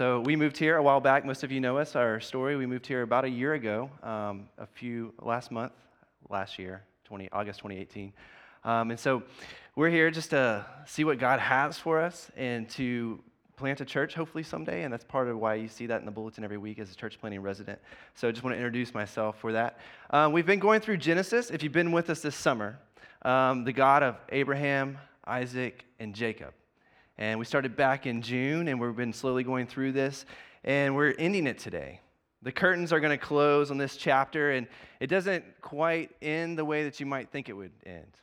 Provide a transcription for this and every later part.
so we moved here a while back. Most of you know us, our story. We moved here about a year ago, um, a few last month, last year, 20, August 2018. Um, and so we're here just to see what God has for us and to plant a church hopefully someday. And that's part of why you see that in the bulletin every week as a church planting resident. So I just want to introduce myself for that. Um, we've been going through Genesis. If you've been with us this summer, um, the God of Abraham, Isaac, and Jacob. And we started back in June, and we've been slowly going through this, and we're ending it today. The curtains are going to close on this chapter, and it doesn't quite end the way that you might think it would end.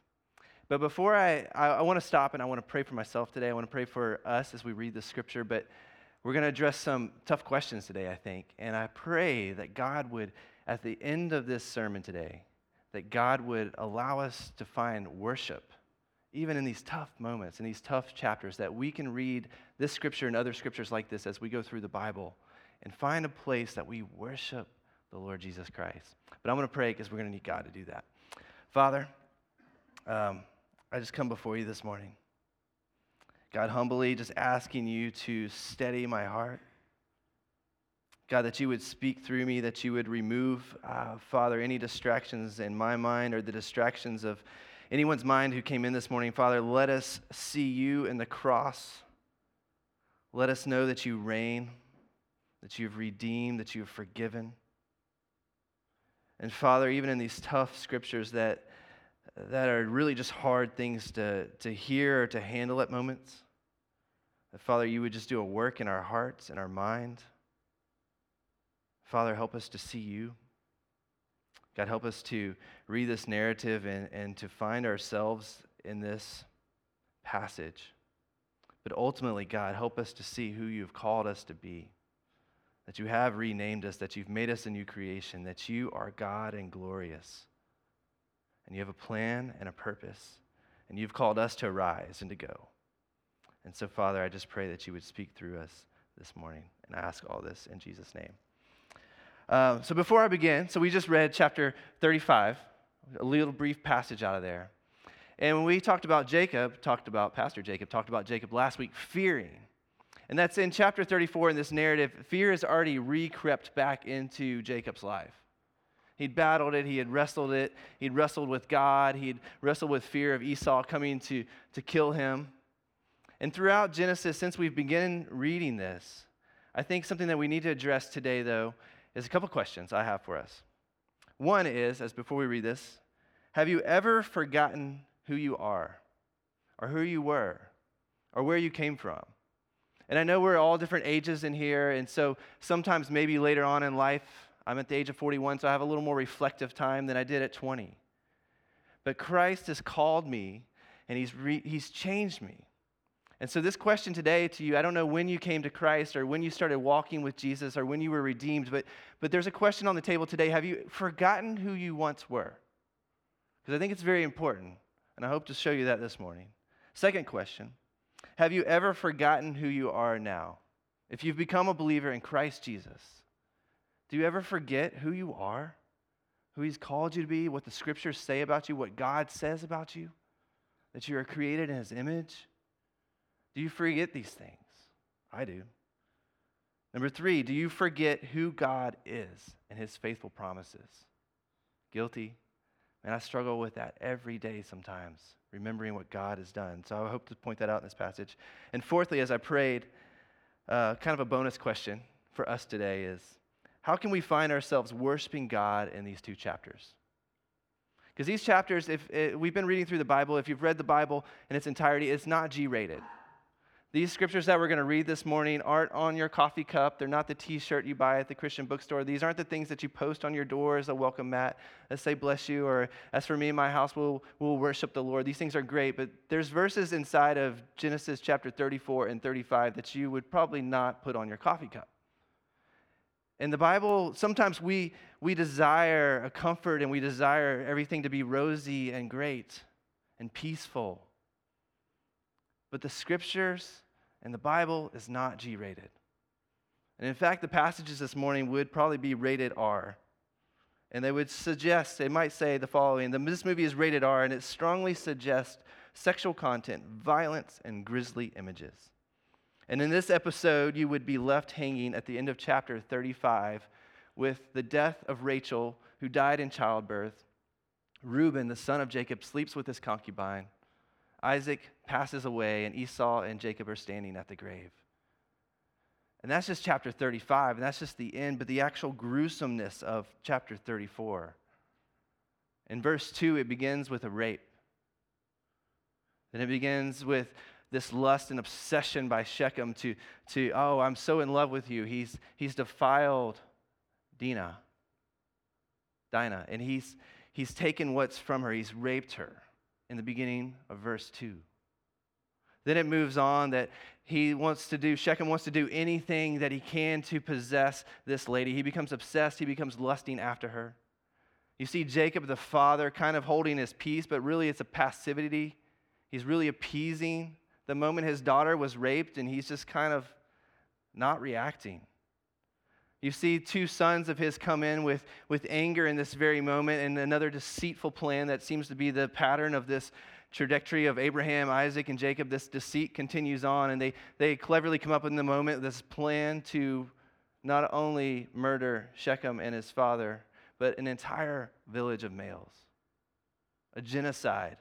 But before I, I, I want to stop and I want to pray for myself today. I want to pray for us as we read the scripture, but we're going to address some tough questions today, I think. And I pray that God would, at the end of this sermon today, that God would allow us to find worship, even in these tough moments, in these tough chapters, that we can read this scripture and other scriptures like this as we go through the Bible and find a place that we worship the Lord Jesus Christ. But I'm going to pray because we're going to need God to do that. Father, um, I just come before you this morning. God, humbly just asking you to steady my heart. God, that you would speak through me, that you would remove, uh, Father, any distractions in my mind or the distractions of anyone's mind who came in this morning. Father, let us see you in the cross. Let us know that you reign, that you've redeemed, that you have forgiven. And Father, even in these tough scriptures that that are really just hard things to, to hear or to handle at moments. That, Father, you would just do a work in our hearts and our mind. Father, help us to see you. God, help us to read this narrative and, and to find ourselves in this passage. But ultimately, God, help us to see who you've called us to be. That you have renamed us, that you've made us a new creation, that you are God and glorious and you have a plan and a purpose, and you've called us to arise and to go. And so, Father, I just pray that you would speak through us this morning, and I ask all this in Jesus' name. Uh, so, before I begin, so we just read chapter 35, a little brief passage out of there. And when we talked about Jacob, talked about Pastor Jacob, talked about Jacob last week, fearing. And that's in chapter 34 in this narrative. Fear has already re crept back into Jacob's life. He'd battled it, he had wrestled it, he'd wrestled with God, he'd wrestled with fear of Esau coming to, to kill him. And throughout Genesis, since we've begun reading this, I think something that we need to address today, though, is a couple questions I have for us. One is, as before we read this, have you ever forgotten who you are, or who you were, or where you came from? And I know we're all different ages in here, and so sometimes maybe later on in life, I'm at the age of 41, so I have a little more reflective time than I did at 20. But Christ has called me and he's, re- he's changed me. And so, this question today to you I don't know when you came to Christ or when you started walking with Jesus or when you were redeemed, but, but there's a question on the table today. Have you forgotten who you once were? Because I think it's very important, and I hope to show you that this morning. Second question Have you ever forgotten who you are now? If you've become a believer in Christ Jesus, do you ever forget who you are? Who He's called you to be? What the scriptures say about you? What God says about you? That you are created in His image? Do you forget these things? I do. Number three, do you forget who God is and His faithful promises? Guilty. And I struggle with that every day sometimes, remembering what God has done. So I hope to point that out in this passage. And fourthly, as I prayed, uh, kind of a bonus question for us today is how can we find ourselves worshiping God in these two chapters? Because these chapters, if it, eh, we've been reading through the Bible, if you've read the Bible in its entirety, it's not G rated. These scriptures that we're going to read this morning aren't on your coffee cup. They're not the t shirt you buy at the Christian bookstore. These aren't the things that you post on your door as a welcome mat that say, bless you, or as for me my house, we'll, we'll worship the Lord. These things are great, but there's verses inside of Genesis chapter 34 and 35 that you would probably not put on your coffee cup. In the Bible, sometimes we, we desire a comfort and we desire everything to be rosy and great and peaceful. But the scriptures and the Bible is not G rated. And in fact, the passages this morning would probably be rated R. And they would suggest, they might say the following This movie is rated R, and it strongly suggests sexual content, violence, and grisly images. And in this episode, you would be left hanging at the end of chapter 35 with the death of Rachel, who died in childbirth. Reuben, the son of Jacob, sleeps with his concubine. Isaac passes away, and Esau and Jacob are standing at the grave. And that's just chapter 35, and that's just the end, but the actual gruesomeness of chapter 34. In verse 2, it begins with a rape. Then it begins with this lust and obsession by Shechem to, to oh, I'm so in love with you. He's, he's defiled Dinah, Dinah, and he's, he's taken what's from her. He's raped her in the beginning of verse 2. Then it moves on that he wants to do, Shechem wants to do anything that he can to possess this lady. He becomes obsessed, he becomes lusting after her. You see Jacob, the father, kind of holding his peace, but really it's a passivity. He's really appeasing the moment his daughter was raped, and he's just kind of not reacting. You see two sons of his come in with, with anger in this very moment and another deceitful plan that seems to be the pattern of this trajectory of Abraham, Isaac, and Jacob. This deceit continues on, and they, they cleverly come up in the moment this plan to not only murder Shechem and his father, but an entire village of males. A genocide.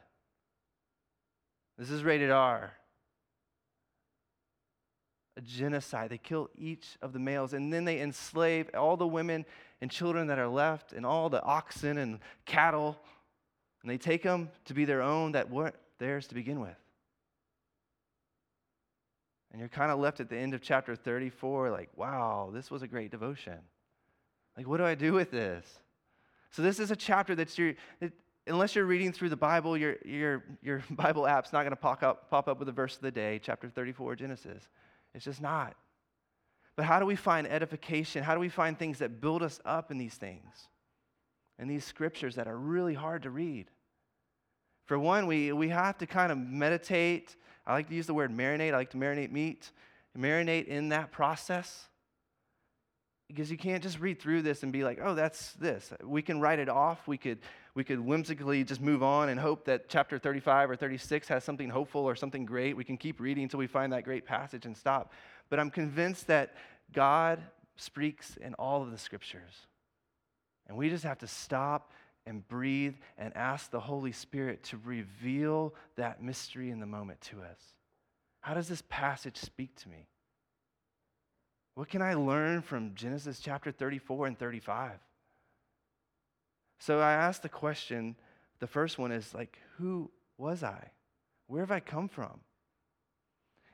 This is rated R a genocide. They kill each of the males, and then they enslave all the women and children that are left, and all the oxen and cattle, and they take them to be their own that weren't theirs to begin with. And you're kind of left at the end of chapter 34, like, wow, this was a great devotion. Like, what do I do with this? So, this is a chapter that's your, it, unless you're reading through the Bible, your, your, your Bible app's not going to pop up, pop up with the verse of the day, chapter 34, Genesis. It's just not. But how do we find edification? How do we find things that build us up in these things? In these scriptures that are really hard to read. For one, we, we have to kind of meditate. I like to use the word marinate. I like to marinate meat. Marinate in that process. Because you can't just read through this and be like, oh, that's this. We can write it off. We could, we could whimsically just move on and hope that chapter 35 or 36 has something hopeful or something great. We can keep reading until we find that great passage and stop. But I'm convinced that God speaks in all of the scriptures. And we just have to stop and breathe and ask the Holy Spirit to reveal that mystery in the moment to us. How does this passage speak to me? What can I learn from Genesis chapter 34 and 35? So I asked the question the first one is like, who was I? Where have I come from?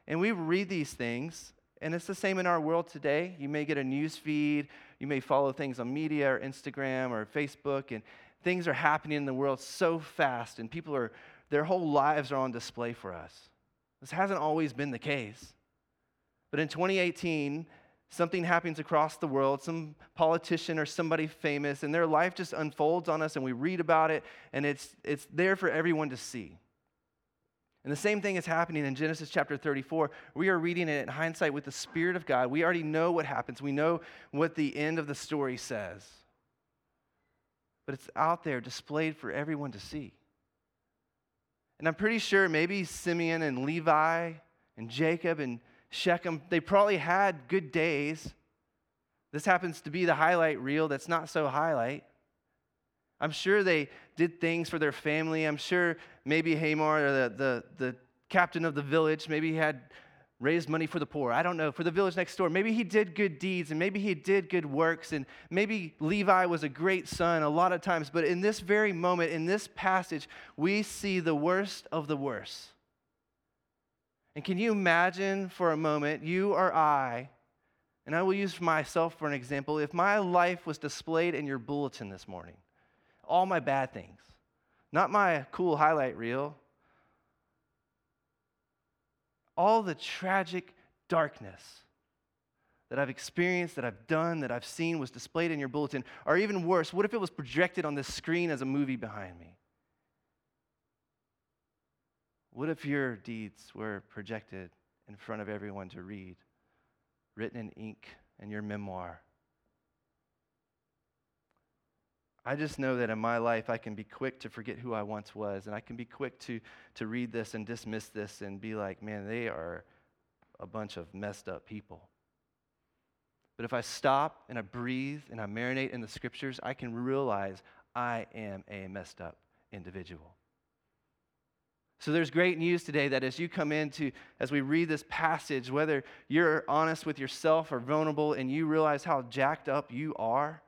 And we read these things, and it's the same in our world today. You may get a news feed, you may follow things on media or Instagram or Facebook, and things are happening in the world so fast, and people are, their whole lives are on display for us. This hasn't always been the case. But in 2018, something happens across the world, some politician or somebody famous, and their life just unfolds on us, and we read about it, and it's, it's there for everyone to see. And the same thing is happening in Genesis chapter 34. We are reading it in hindsight with the Spirit of God. We already know what happens, we know what the end of the story says. But it's out there displayed for everyone to see. And I'm pretty sure maybe Simeon and Levi and Jacob and Shechem, they probably had good days. This happens to be the highlight reel that's not so highlight. I'm sure they did things for their family. I'm sure maybe Hamor, the, the, the captain of the village, maybe he had raised money for the poor. I don't know, for the village next door. Maybe he did good deeds and maybe he did good works and maybe Levi was a great son a lot of times. But in this very moment, in this passage, we see the worst of the worst. And can you imagine for a moment, you or I, and I will use myself for an example, if my life was displayed in your bulletin this morning, all my bad things, not my cool highlight reel, all the tragic darkness that I've experienced, that I've done, that I've seen was displayed in your bulletin, or even worse, what if it was projected on this screen as a movie behind me? What if your deeds were projected in front of everyone to read, written in ink in your memoir? I just know that in my life I can be quick to forget who I once was, and I can be quick to, to read this and dismiss this and be like, man, they are a bunch of messed up people. But if I stop and I breathe and I marinate in the scriptures, I can realize I am a messed up individual. So there's great news today that as you come into, as we read this passage, whether you're honest with yourself or vulnerable and you realize how jacked up you are,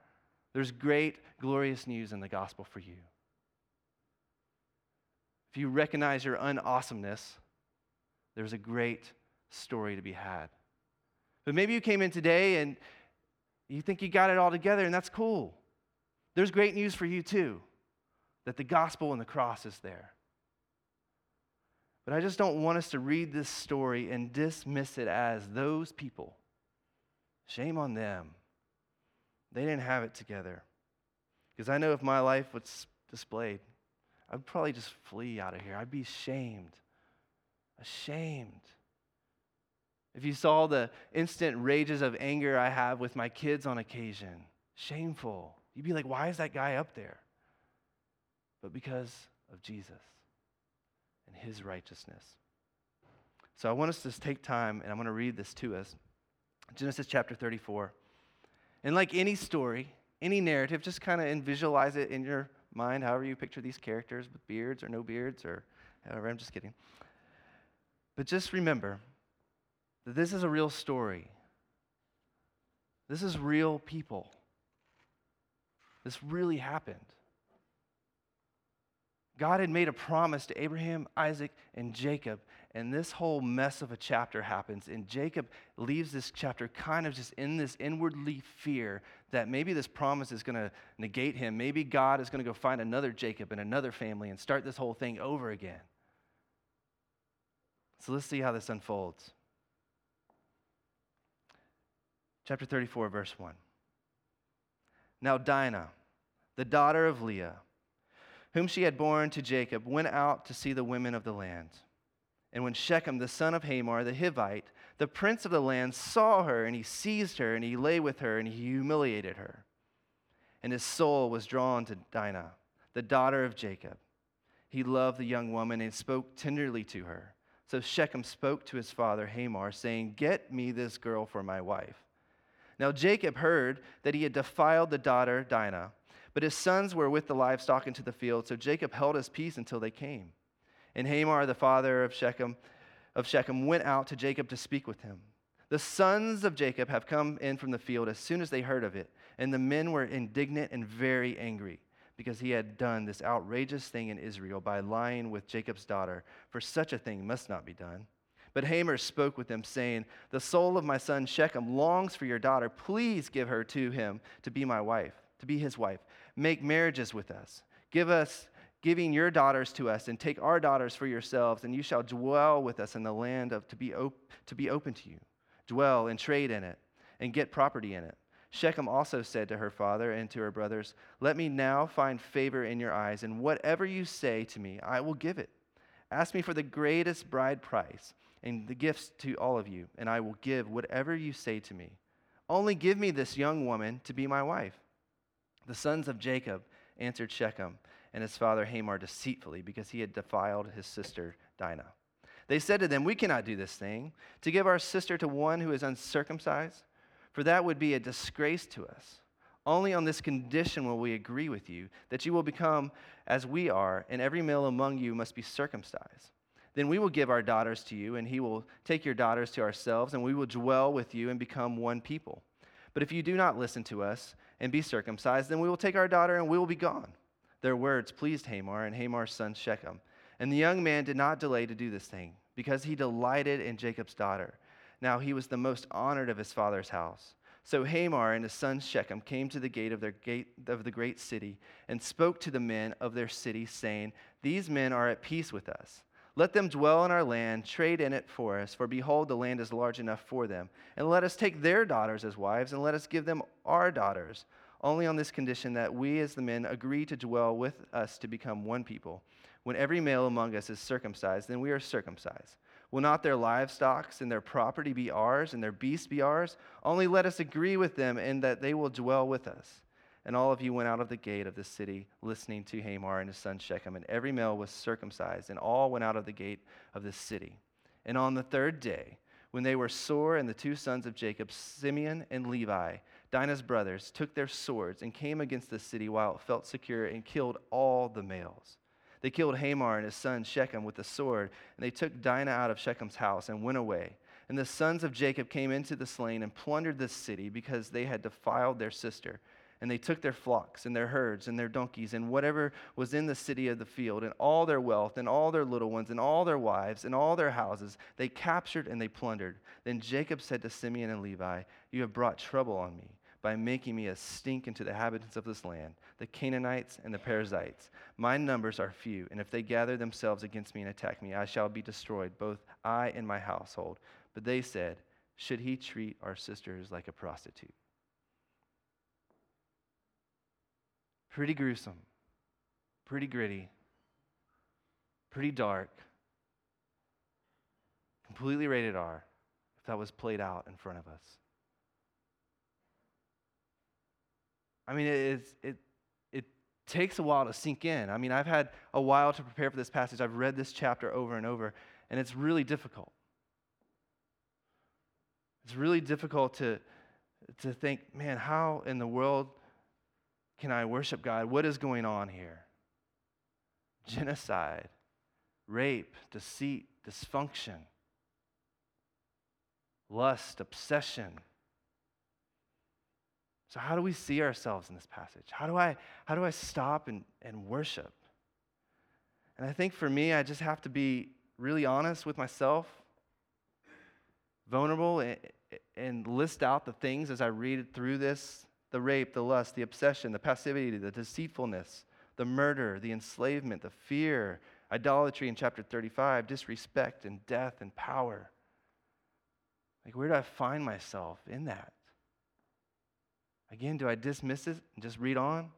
there's great, glorious news in the gospel for you. If you recognize your unawesomeness, there's a great story to be had. But maybe you came in today and you think you got it all together, and that's cool. There's great news for you too that the gospel and the cross is there. But I just don't want us to read this story and dismiss it as those people. Shame on them. They didn't have it together. Because I know if my life was displayed, I'd probably just flee out of here. I'd be ashamed. Ashamed. If you saw the instant rages of anger I have with my kids on occasion, shameful. You'd be like, why is that guy up there? But because of Jesus and his righteousness. So I want us to take time, and I'm going to read this to us Genesis chapter 34. And like any story, any narrative, just kind of visualize it in your mind, however you picture these characters with beards or no beards or however. I'm just kidding. But just remember that this is a real story. This is real people. This really happened. God had made a promise to Abraham, Isaac, and Jacob, and this whole mess of a chapter happens. And Jacob leaves this chapter kind of just in this inwardly fear that maybe this promise is going to negate him. Maybe God is going to go find another Jacob and another family and start this whole thing over again. So let's see how this unfolds. Chapter 34, verse 1. Now, Dinah, the daughter of Leah, whom she had borne to Jacob, went out to see the women of the land. And when Shechem, the son of Hamor, the Hivite, the prince of the land, saw her, and he seized her, and he lay with her, and he humiliated her. And his soul was drawn to Dinah, the daughter of Jacob. He loved the young woman and spoke tenderly to her. So Shechem spoke to his father Hamor, saying, Get me this girl for my wife. Now Jacob heard that he had defiled the daughter Dinah, but his sons were with the livestock into the field, so Jacob held his peace until they came. And Hamor, the father of Shechem, of Shechem, went out to Jacob to speak with him. The sons of Jacob have come in from the field as soon as they heard of it, and the men were indignant and very angry because he had done this outrageous thing in Israel by lying with Jacob's daughter, for such a thing must not be done. But Hamor spoke with them, saying, The soul of my son Shechem longs for your daughter. Please give her to him to be my wife, to be his wife. Make marriages with us. Give us, giving your daughters to us, and take our daughters for yourselves, and you shall dwell with us in the land of to be, op- to be open to you. Dwell and trade in it, and get property in it. Shechem also said to her father and to her brothers, Let me now find favor in your eyes, and whatever you say to me, I will give it. Ask me for the greatest bride price and the gifts to all of you, and I will give whatever you say to me. Only give me this young woman to be my wife. The sons of Jacob answered Shechem and his father Hamor deceitfully because he had defiled his sister Dinah. They said to them, We cannot do this thing, to give our sister to one who is uncircumcised, for that would be a disgrace to us. Only on this condition will we agree with you, that you will become as we are, and every male among you must be circumcised. Then we will give our daughters to you, and he will take your daughters to ourselves, and we will dwell with you and become one people. But if you do not listen to us and be circumcised, then we will take our daughter and we will be gone. Their words pleased Hamor and Hamor's son Shechem. And the young man did not delay to do this thing, because he delighted in Jacob's daughter. Now he was the most honored of his father's house. So Hamor and his son Shechem came to the gate of, their gate of the great city and spoke to the men of their city, saying, These men are at peace with us. Let them dwell in our land, trade in it for us, for behold, the land is large enough for them. And let us take their daughters as wives, and let us give them our daughters, only on this condition that we as the men agree to dwell with us to become one people. When every male among us is circumcised, then we are circumcised. Will not their livestock and their property be ours, and their beasts be ours? Only let us agree with them, in that they will dwell with us. And all of you went out of the gate of the city, listening to Hamor and his son Shechem. And every male was circumcised, and all went out of the gate of the city. And on the third day, when they were sore, and the two sons of Jacob, Simeon and Levi, Dinah's brothers, took their swords and came against the city while it felt secure and killed all the males. They killed Hamor and his son Shechem with the sword, and they took Dinah out of Shechem's house and went away. And the sons of Jacob came into the slain and plundered the city because they had defiled their sister. And they took their flocks and their herds and their donkeys and whatever was in the city of the field and all their wealth and all their little ones and all their wives and all their houses. They captured and they plundered. Then Jacob said to Simeon and Levi, You have brought trouble on me by making me a stink into the inhabitants of this land, the Canaanites and the Perizzites. My numbers are few, and if they gather themselves against me and attack me, I shall be destroyed, both I and my household. But they said, Should he treat our sisters like a prostitute? Pretty gruesome, pretty gritty, pretty dark, completely rated R if that was played out in front of us. I mean, it, it, it takes a while to sink in. I mean, I've had a while to prepare for this passage. I've read this chapter over and over, and it's really difficult. It's really difficult to, to think, man, how in the world can I worship God? What is going on here? Genocide, rape, deceit, dysfunction, lust, obsession. So, how do we see ourselves in this passage? How do I, how do I stop and, and worship? And I think for me, I just have to be really honest with myself, vulnerable, and, and list out the things as I read through this the rape, the lust, the obsession, the passivity, the deceitfulness, the murder, the enslavement, the fear, idolatry in chapter 35, disrespect and death and power. Like, where do I find myself in that? Again, do I dismiss it and just read on?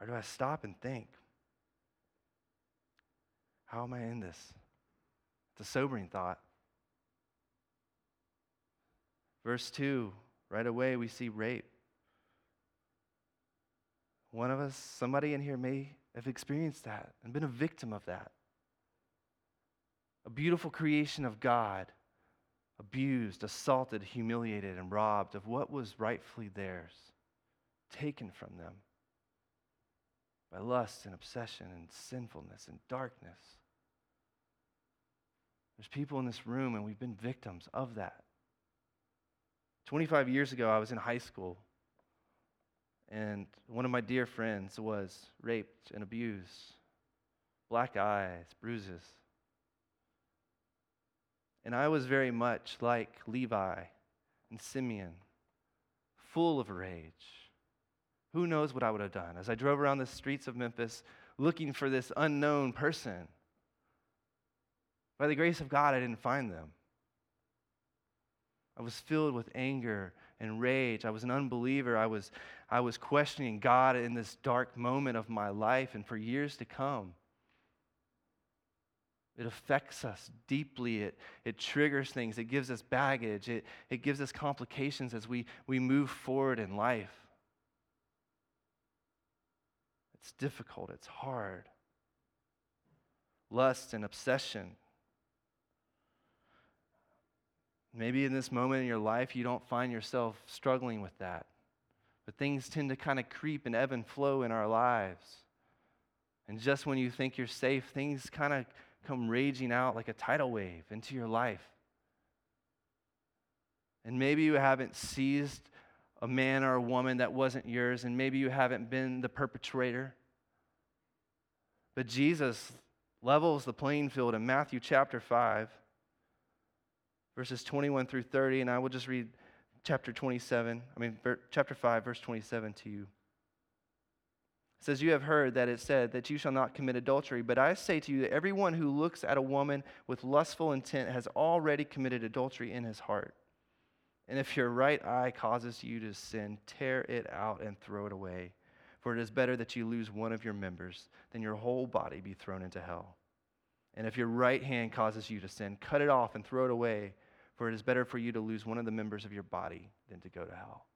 Or do I stop and think? How am I in this? It's a sobering thought. Verse 2 Right away, we see rape. One of us, somebody in here may have experienced that and been a victim of that. A beautiful creation of God, abused, assaulted, humiliated, and robbed of what was rightfully theirs, taken from them by lust and obsession and sinfulness and darkness. There's people in this room, and we've been victims of that. 25 years ago, I was in high school, and one of my dear friends was raped and abused, black eyes, bruises. And I was very much like Levi and Simeon, full of rage. Who knows what I would have done as I drove around the streets of Memphis looking for this unknown person? By the grace of God, I didn't find them. I was filled with anger and rage. I was an unbeliever. I was, I was questioning God in this dark moment of my life and for years to come. It affects us deeply. It, it triggers things. It gives us baggage. It, it gives us complications as we, we move forward in life. It's difficult. It's hard. Lust and obsession Maybe in this moment in your life, you don't find yourself struggling with that. But things tend to kind of creep and ebb and flow in our lives. And just when you think you're safe, things kind of come raging out like a tidal wave into your life. And maybe you haven't seized a man or a woman that wasn't yours, and maybe you haven't been the perpetrator. But Jesus levels the playing field in Matthew chapter 5 verses 21 through 30, and I will just read chapter 27, I mean, chapter 5, verse 27 to you. It says, You have heard that it said that you shall not commit adultery, but I say to you that everyone who looks at a woman with lustful intent has already committed adultery in his heart. And if your right eye causes you to sin, tear it out and throw it away. For it is better that you lose one of your members than your whole body be thrown into hell. And if your right hand causes you to sin, cut it off and throw it away, for it is better for you to lose one of the members of your body than to go to hell.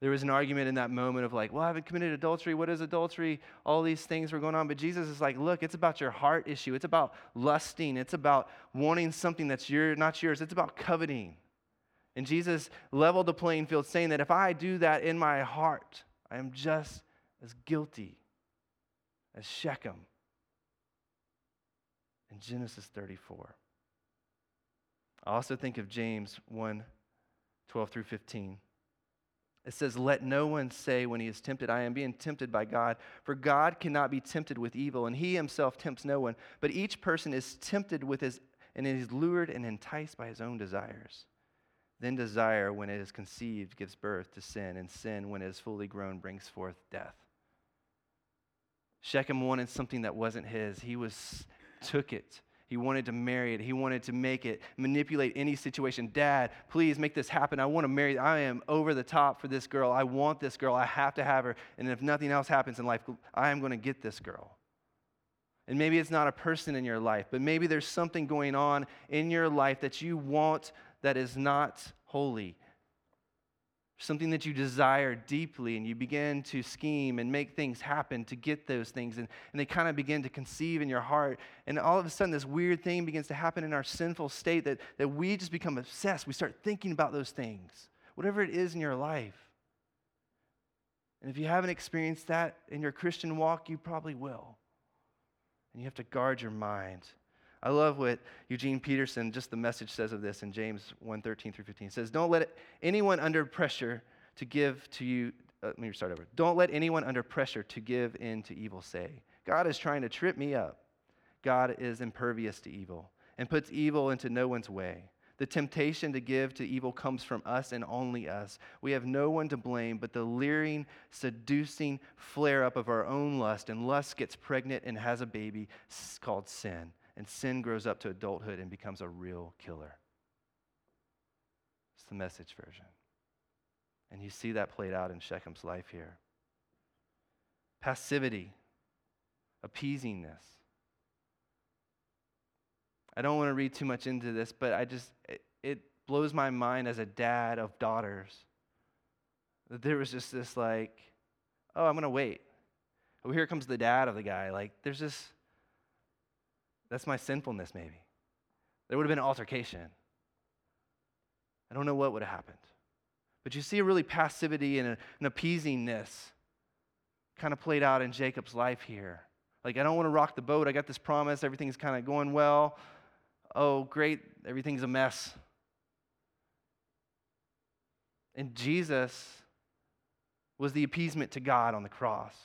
There was an argument in that moment of like, well, I haven't committed adultery. What is adultery? All these things were going on. But Jesus is like, look, it's about your heart issue. It's about lusting. It's about wanting something that's your, not yours. It's about coveting. And Jesus leveled the playing field, saying that if I do that in my heart, I am just as guilty as Shechem in Genesis 34. I also think of James 1 12 through 15. It says, Let no one say when he is tempted, I am being tempted by God. For God cannot be tempted with evil, and he himself tempts no one. But each person is tempted with his, and is lured and enticed by his own desires. Then desire, when it is conceived, gives birth to sin, and sin, when it is fully grown, brings forth death. Shechem wanted something that wasn't his. He was took it he wanted to marry it. He wanted to make it, manipulate any situation. Dad, please make this happen. I want to marry. I am over the top for this girl. I want this girl. I have to have her. And if nothing else happens in life, I am going to get this girl. And maybe it's not a person in your life, but maybe there's something going on in your life that you want that is not holy something that you desire deeply, and you begin to scheme and make things happen to get those things, and, and they kind of begin to conceive in your heart. And all of a sudden, this weird thing begins to happen in our sinful state that, that we just become obsessed. We start thinking about those things, whatever it is in your life. And if you haven't experienced that in your Christian walk, you probably will. And you have to guard your mind. I love what Eugene Peterson, just the message says of this in James 1 13 through 15. It says, Don't let anyone under pressure to give to you. Uh, let me start over. Don't let anyone under pressure to give in to evil say, God is trying to trip me up. God is impervious to evil and puts evil into no one's way. The temptation to give to evil comes from us and only us. We have no one to blame but the leering, seducing flare up of our own lust, and lust gets pregnant and has a baby called sin and sin grows up to adulthood and becomes a real killer. It's the message version. And you see that played out in Shechem's life here. Passivity, appeasingness. I don't want to read too much into this, but I just, it, it blows my mind as a dad of daughters that there was just this like, oh, I'm going to wait. Oh, here comes the dad of the guy. Like, there's this that's my sinfulness, maybe. There would have been an altercation. I don't know what would have happened. But you see a really passivity and an appeasingness kind of played out in Jacob's life here. Like, I don't want to rock the boat. I got this promise. Everything's kind of going well. Oh, great. Everything's a mess. And Jesus was the appeasement to God on the cross,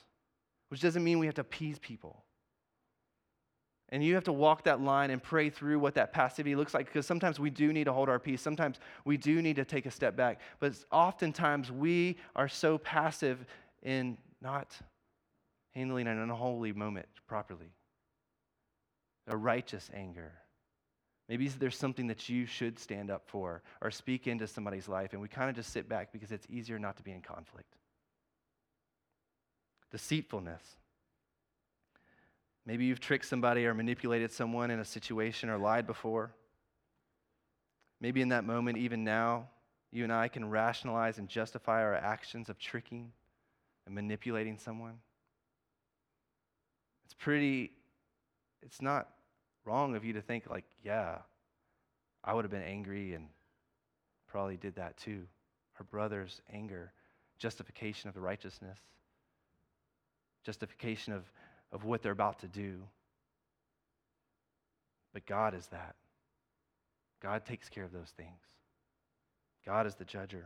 which doesn't mean we have to appease people. And you have to walk that line and pray through what that passivity looks like because sometimes we do need to hold our peace. Sometimes we do need to take a step back. But oftentimes we are so passive in not handling an unholy moment properly. A righteous anger. Maybe there's something that you should stand up for or speak into somebody's life, and we kind of just sit back because it's easier not to be in conflict. Deceitfulness. Maybe you've tricked somebody or manipulated someone in a situation or lied before. Maybe in that moment, even now, you and I can rationalize and justify our actions of tricking and manipulating someone. It's pretty, it's not wrong of you to think, like, yeah, I would have been angry and probably did that too. Her brother's anger, justification of the righteousness, justification of of what they're about to do. But God is that. God takes care of those things. God is the judger.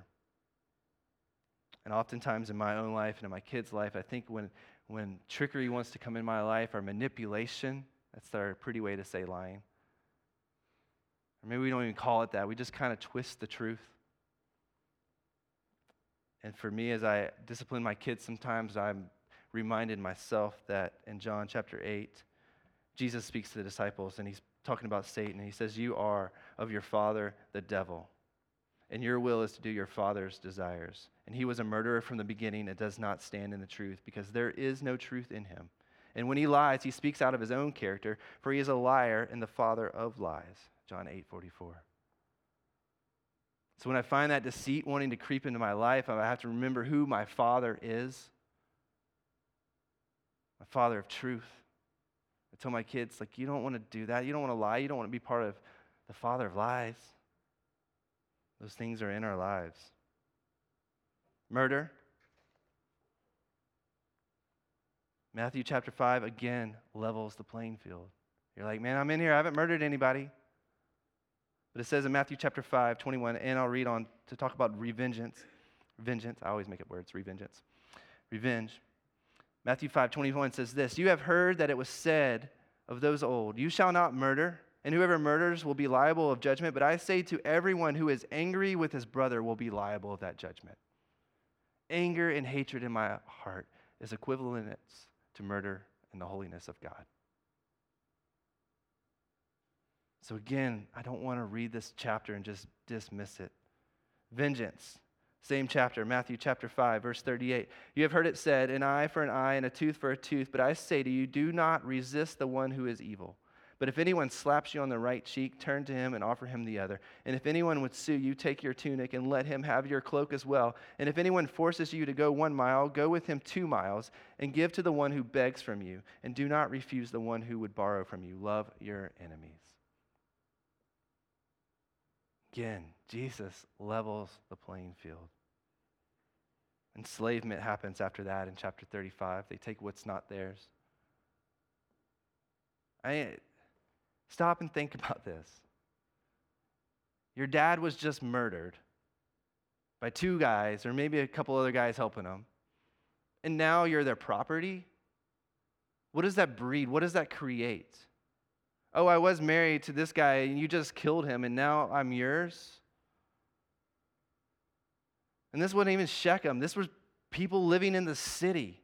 And oftentimes in my own life and in my kids' life, I think when, when trickery wants to come in my life or manipulation, that's our pretty way to say lying. Or maybe we don't even call it that. We just kind of twist the truth. And for me, as I discipline my kids, sometimes I'm reminded myself that in John chapter 8, Jesus speaks to the disciples and he's talking about Satan. He says, You are of your father, the devil, and your will is to do your father's desires. And he was a murderer from the beginning and does not stand in the truth because there is no truth in him. And when he lies, he speaks out of his own character, for he is a liar and the father of lies. John 8 44. So when I find that deceit wanting to creep into my life, I have to remember who my Father is my Father of truth. I tell my kids, like, you don't want to do that. You don't want to lie. You don't want to be part of the Father of lies. Those things are in our lives. Murder. Matthew chapter 5 again levels the playing field. You're like, man, I'm in here. I haven't murdered anybody. But it says in Matthew chapter 5, 21, and I'll read on to talk about revengeance. Vengeance. I always make it words, revengeance. Revenge. Matthew 5, 21 says this You have heard that it was said of those old, You shall not murder, and whoever murders will be liable of judgment. But I say to everyone who is angry with his brother will be liable of that judgment. Anger and hatred in my heart is equivalent to murder and the holiness of God. So, again, I don't want to read this chapter and just dismiss it. Vengeance, same chapter, Matthew chapter 5, verse 38. You have heard it said, an eye for an eye and a tooth for a tooth, but I say to you, do not resist the one who is evil. But if anyone slaps you on the right cheek, turn to him and offer him the other. And if anyone would sue you, take your tunic and let him have your cloak as well. And if anyone forces you to go one mile, go with him two miles, and give to the one who begs from you. And do not refuse the one who would borrow from you. Love your enemies. Again, Jesus levels the playing field. Enslavement happens after that in chapter 35. They take what's not theirs. I stop and think about this. Your dad was just murdered by two guys, or maybe a couple other guys helping him, and now you're their property. What does that breed? What does that create? Oh, I was married to this guy and you just killed him and now I'm yours? And this wasn't even Shechem. This was people living in the city.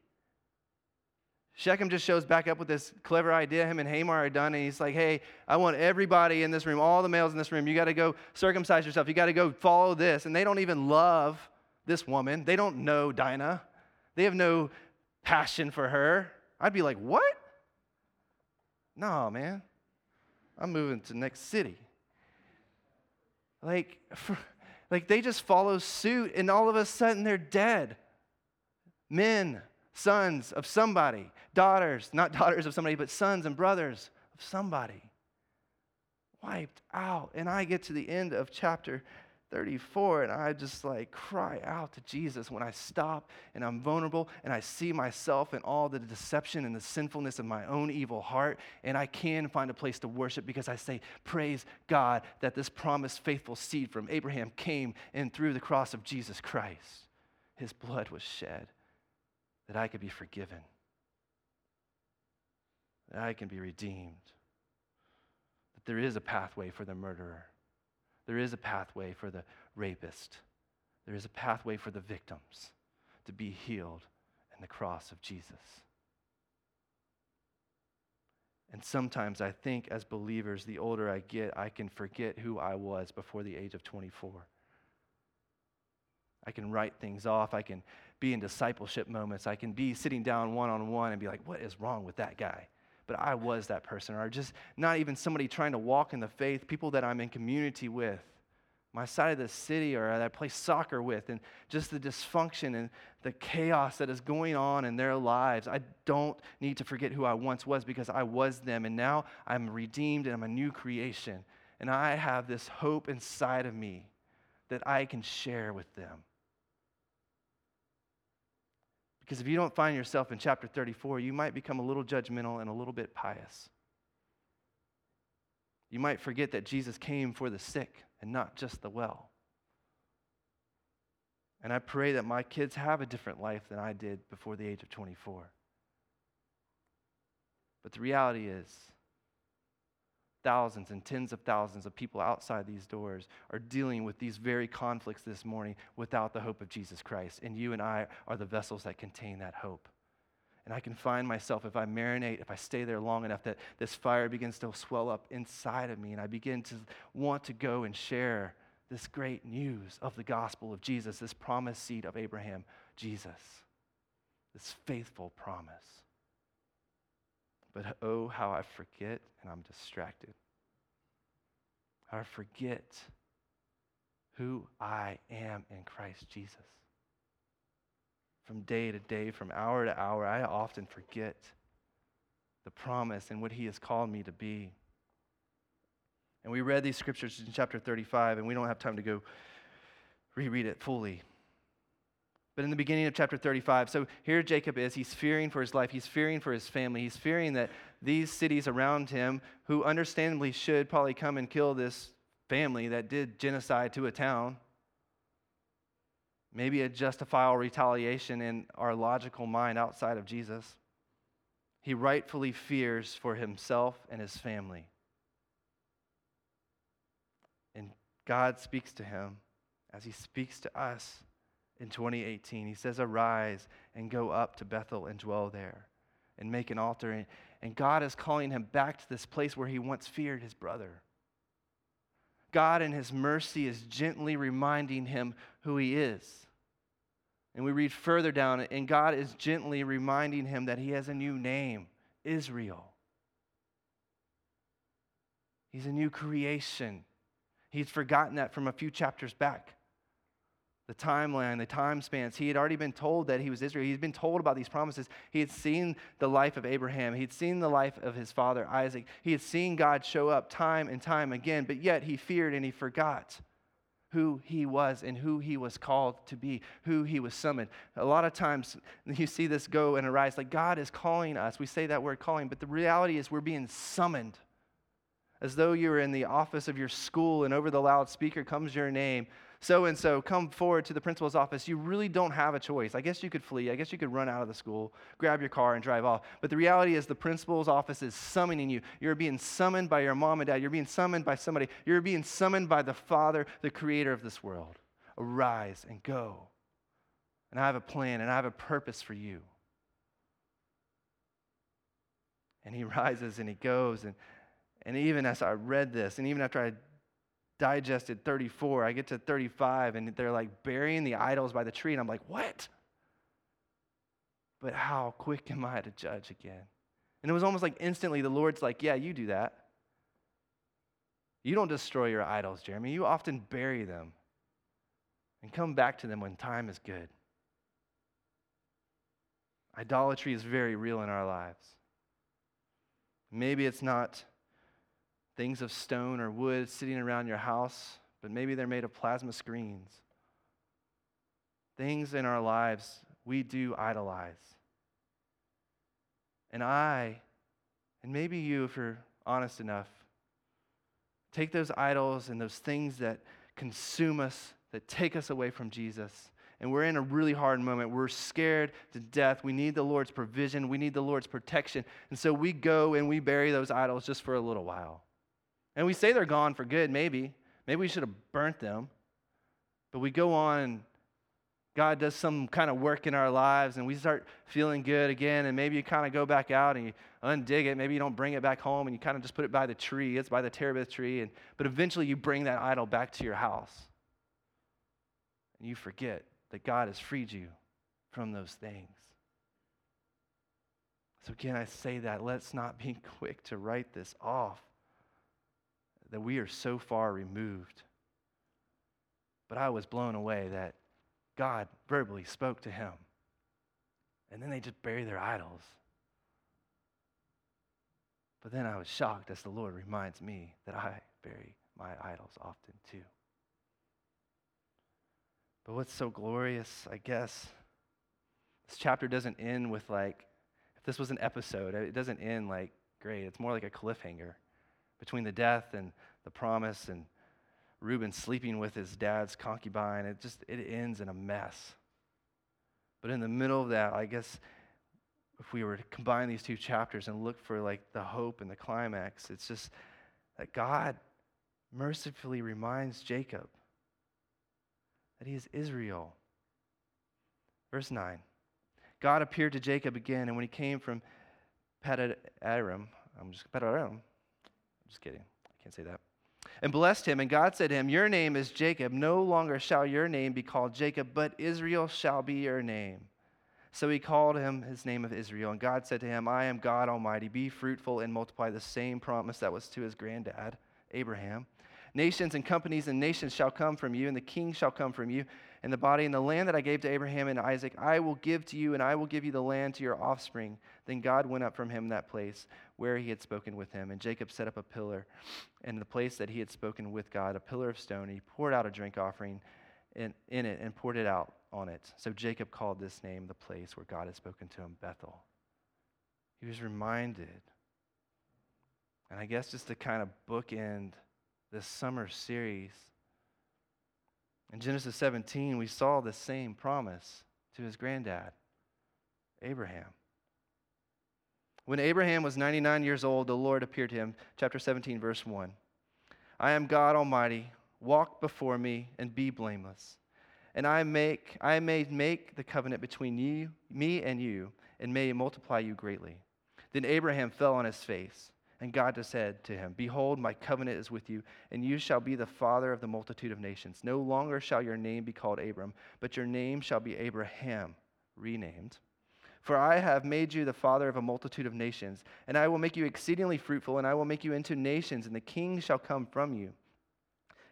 Shechem just shows back up with this clever idea him and Hamor are done, and he's like, hey, I want everybody in this room, all the males in this room, you got to go circumcise yourself. You got to go follow this. And they don't even love this woman. They don't know Dinah. They have no passion for her. I'd be like, what? No, man. I'm moving to next city. Like, for, like they just follow suit, and all of a sudden they're dead. Men, sons of somebody, daughters, not daughters of somebody, but sons and brothers of somebody. Wiped out. And I get to the end of chapter 34 and I just like cry out to Jesus when I stop and I'm vulnerable and I see myself and all the deception and the sinfulness of my own evil heart and I can find a place to worship because I say praise God that this promised faithful seed from Abraham came and through the cross of Jesus Christ. His blood was shed that I could be forgiven that I can be redeemed that there is a pathway for the murderer there is a pathway for the rapist. There is a pathway for the victims to be healed in the cross of Jesus. And sometimes I think as believers, the older I get, I can forget who I was before the age of 24. I can write things off. I can be in discipleship moments. I can be sitting down one on one and be like, what is wrong with that guy? But I was that person, or just not even somebody trying to walk in the faith, people that I'm in community with, my side of the city, or that I play soccer with, and just the dysfunction and the chaos that is going on in their lives. I don't need to forget who I once was because I was them, and now I'm redeemed and I'm a new creation. And I have this hope inside of me that I can share with them. Because if you don't find yourself in chapter 34, you might become a little judgmental and a little bit pious. You might forget that Jesus came for the sick and not just the well. And I pray that my kids have a different life than I did before the age of 24. But the reality is, thousands and tens of thousands of people outside these doors are dealing with these very conflicts this morning without the hope of Jesus Christ. And you and I are the vessels that contain that hope. And I can find myself, if I marinate, if I stay there long enough, that this fire begins to swell up inside of me, and I begin to want to go and share this great news of the gospel of Jesus, this promised seed of Abraham, Jesus, this faithful promise. But oh, how I forget and I'm distracted. I forget who I am in Christ Jesus. From day to day, from hour to hour, I often forget the promise and what He has called me to be. And we read these scriptures in chapter 35, and we don't have time to go reread it fully. But in the beginning of chapter 35, so here Jacob is. He's fearing for his life. He's fearing for his family. He's fearing that these cities around him, who understandably should probably come and kill this family that did genocide to a town, maybe a justifiable retaliation in our logical mind outside of Jesus. He rightfully fears for himself and his family. And God speaks to him as he speaks to us in 2018. He says, Arise and go up to Bethel and dwell there and make an altar. And God is calling him back to this place where he once feared his brother. God, in his mercy, is gently reminding him who he is. And we read further down, and God is gently reminding him that he has a new name Israel. He's a new creation. He's forgotten that from a few chapters back the timeline, the time spans. He had already been told that he was Israel. He'd been told about these promises. He had seen the life of Abraham. He'd seen the life of his father Isaac. He had seen God show up time and time again, but yet he feared and he forgot who he was and who he was called to be, who he was summoned. A lot of times you see this go and arise like God is calling us. We say that word calling, but the reality is we're being summoned as though you were in the office of your school and over the loudspeaker comes your name so and so come forward to the principal's office, you really don't have a choice. I guess you could flee. I guess you could run out of the school, grab your car, and drive off. But the reality is, the principal's office is summoning you. You're being summoned by your mom and dad. You're being summoned by somebody. You're being summoned by the Father, the creator of this world. Arise and go. And I have a plan and I have a purpose for you. And he rises and he goes. And, and even as I read this, and even after I digested 34. I get to 35 and they're like burying the idols by the tree. And I'm like, what? But how quick am I to judge again? And it was almost like instantly the Lord's like, yeah, you do that. You don't destroy your idols, Jeremy. You often bury them and come back to them when time is good. Idolatry is very real in our lives. Maybe it's not things of stone or wood sitting around your house, but maybe they're made of plasma screens. Things in our lives we do idolize. And I, and maybe you, if you're honest enough, take those idols and those things that consume us, that take us away from Jesus. And we're in a really hard moment. We're scared to death. We need the Lord's provision. We need the Lord's protection. And so we go and we bury those idols just for a little while. And we say they're gone for good, maybe. Maybe we should have burnt them. But we go on and God does some kind of work in our lives and we start feeling good again. And maybe you kind of go back out and you undig it. Maybe you don't bring it back home and you kind of just put it by the tree. It's by the terebinth tree. And, but eventually you bring that idol back to your house. And you forget that God has freed you from those things. So, again, I say that let's not be quick to write this off that we are so far removed. But I was blown away that God verbally spoke to him. And then they just bury their idols. But then I was shocked as the Lord reminds me that I bury my idols often too. But what's so glorious, I guess, this chapter doesn't end with like, if this was an episode, it doesn't end like, great. It's more like a cliffhanger between the death and the promise and Reuben sleeping with his dad's concubine. It just it ends in a mess. But in the middle of that, I guess if we were to combine these two chapters and look for like the hope and the climax, it's just that God mercifully reminds Jacob that he is Israel. Verse 9. God appeared to Jacob again, and when he came from Padan Aram, I'm just Padan Aram, just kidding. I can't say that. And blessed him. And God said to him, Your name is Jacob. No longer shall your name be called Jacob, but Israel shall be your name. So he called him his name of Israel. And God said to him, I am God Almighty. Be fruitful and multiply the same promise that was to his granddad, Abraham. Nations and companies and nations shall come from you, and the king shall come from you. And the body and the land that I gave to Abraham and Isaac, I will give to you, and I will give you the land to your offspring. Then God went up from him that place where he had spoken with him. And Jacob set up a pillar in the place that he had spoken with God, a pillar of stone. And he poured out a drink offering in, in it and poured it out on it. So Jacob called this name the place where God had spoken to him, Bethel. He was reminded. And I guess just to kind of bookend this summer series, in Genesis 17, we saw the same promise to his granddad, Abraham. When Abraham was 99 years old, the Lord appeared to him, chapter 17, verse 1. I am God Almighty. Walk before me and be blameless. And I make I may make the covenant between you, me and you, and may multiply you greatly. Then Abraham fell on his face, and God said to him, Behold, my covenant is with you, and you shall be the father of the multitude of nations. No longer shall your name be called Abram, but your name shall be Abraham, renamed. For I have made you the father of a multitude of nations, and I will make you exceedingly fruitful, and I will make you into nations, and the kings shall come from you.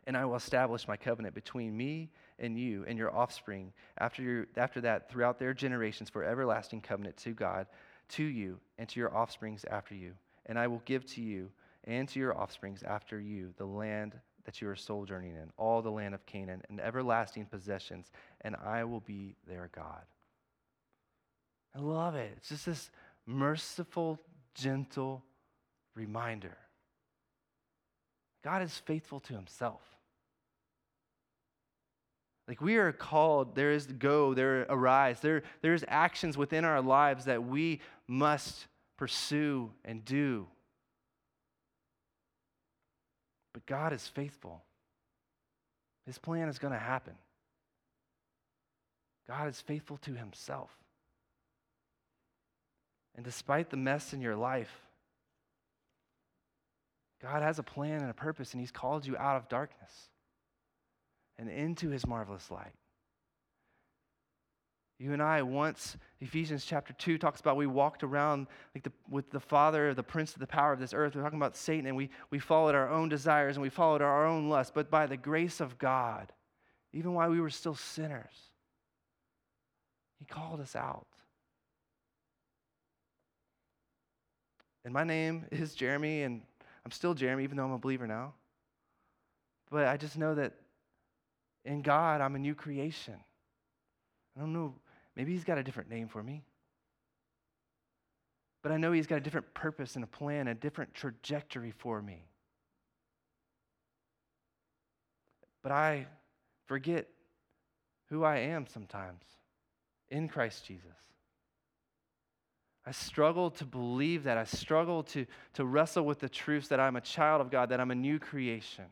And I will establish my covenant between me and you and your offspring after, your, after that throughout their generations for everlasting covenant to God, to you, and to your offsprings after you. And I will give to you and to your offsprings after you the land that you are sojourning in, all the land of Canaan, and everlasting possessions, and I will be their God. I love it. It's just this merciful, gentle reminder. God is faithful to himself. Like we are called, there is go, there arise, there, there's actions within our lives that we must pursue and do. But God is faithful. His plan is going to happen. God is faithful to himself. And despite the mess in your life, God has a plan and a purpose, and He's called you out of darkness and into his marvelous light. You and I, once, Ephesians chapter 2 talks about we walked around like the, with the father, the prince of the power of this earth. We're talking about Satan, and we, we followed our own desires and we followed our own lust. But by the grace of God, even while we were still sinners, he called us out. And my name is Jeremy, and I'm still Jeremy, even though I'm a believer now. But I just know that in God, I'm a new creation. I don't know, maybe He's got a different name for me. But I know He's got a different purpose and a plan, a different trajectory for me. But I forget who I am sometimes in Christ Jesus. I struggle to believe that. I struggle to, to wrestle with the truths that I'm a child of God, that I'm a new creation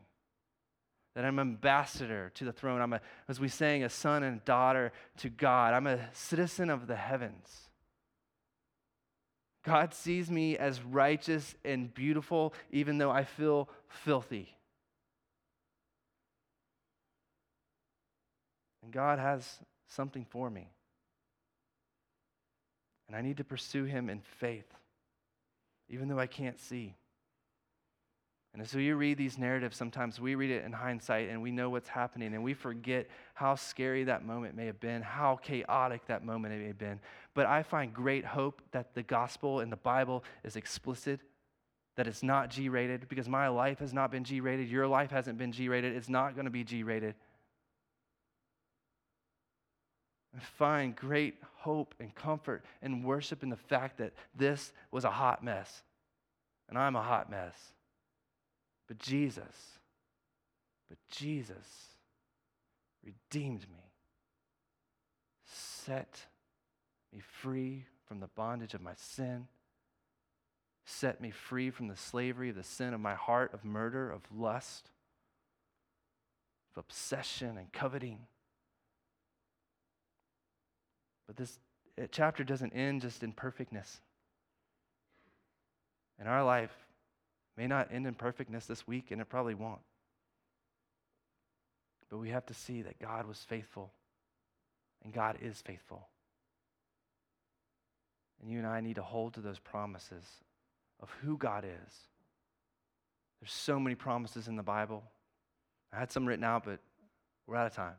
that I'm an ambassador to the throne. I'm, a, as we sang, a son and daughter to God. I'm a citizen of the heavens. God sees me as righteous and beautiful, even though I feel filthy. And God has something for me. And I need to pursue Him in faith, even though I can't see. And so you read these narratives, sometimes we read it in hindsight and we know what's happening and we forget how scary that moment may have been, how chaotic that moment may have been. But I find great hope that the gospel and the Bible is explicit, that it's not G rated, because my life has not been G rated. Your life hasn't been G rated. It's not going to be G rated. I find great hope and comfort and worship in the fact that this was a hot mess, and I'm a hot mess. But Jesus, but Jesus redeemed me, set me free from the bondage of my sin, set me free from the slavery of the sin of my heart, of murder, of lust, of obsession and coveting. But this chapter doesn't end just in perfectness. In our life, May not end in perfectness this week, and it probably won't. But we have to see that God was faithful, and God is faithful. And you and I need to hold to those promises of who God is. There's so many promises in the Bible, I had some written out, but we're out of time.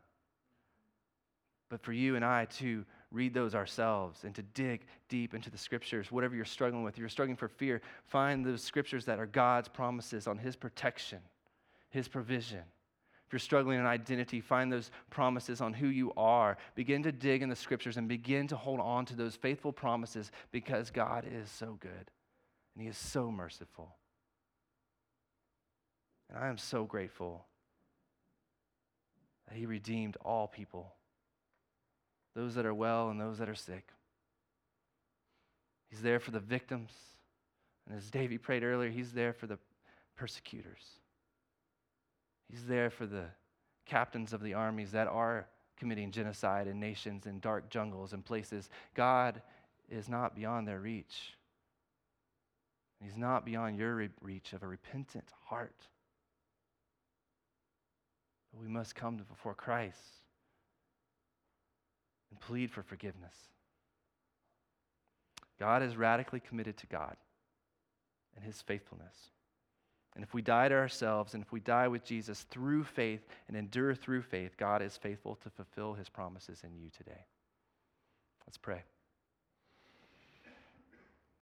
But for you and I to read those ourselves and to dig deep into the scriptures, whatever you're struggling with, you're struggling for fear, find those scriptures that are God's promises on His protection, His provision. If you're struggling in identity, find those promises on who you are. Begin to dig in the scriptures and begin to hold on to those faithful promises because God is so good and He is so merciful. And I am so grateful that He redeemed all people, those that are well and those that are sick. He's there for the victims. And as Davey prayed earlier, He's there for the persecutors. He's there for the captains of the armies that are committing genocide in nations in dark jungles and places. God is not beyond their reach. He's not beyond your re- reach of a repentant heart. But we must come before Christ and plead for forgiveness. God is radically committed to God and his faithfulness. And if we die to ourselves and if we die with Jesus through faith and endure through faith, God is faithful to fulfill his promises in you today. Let's pray.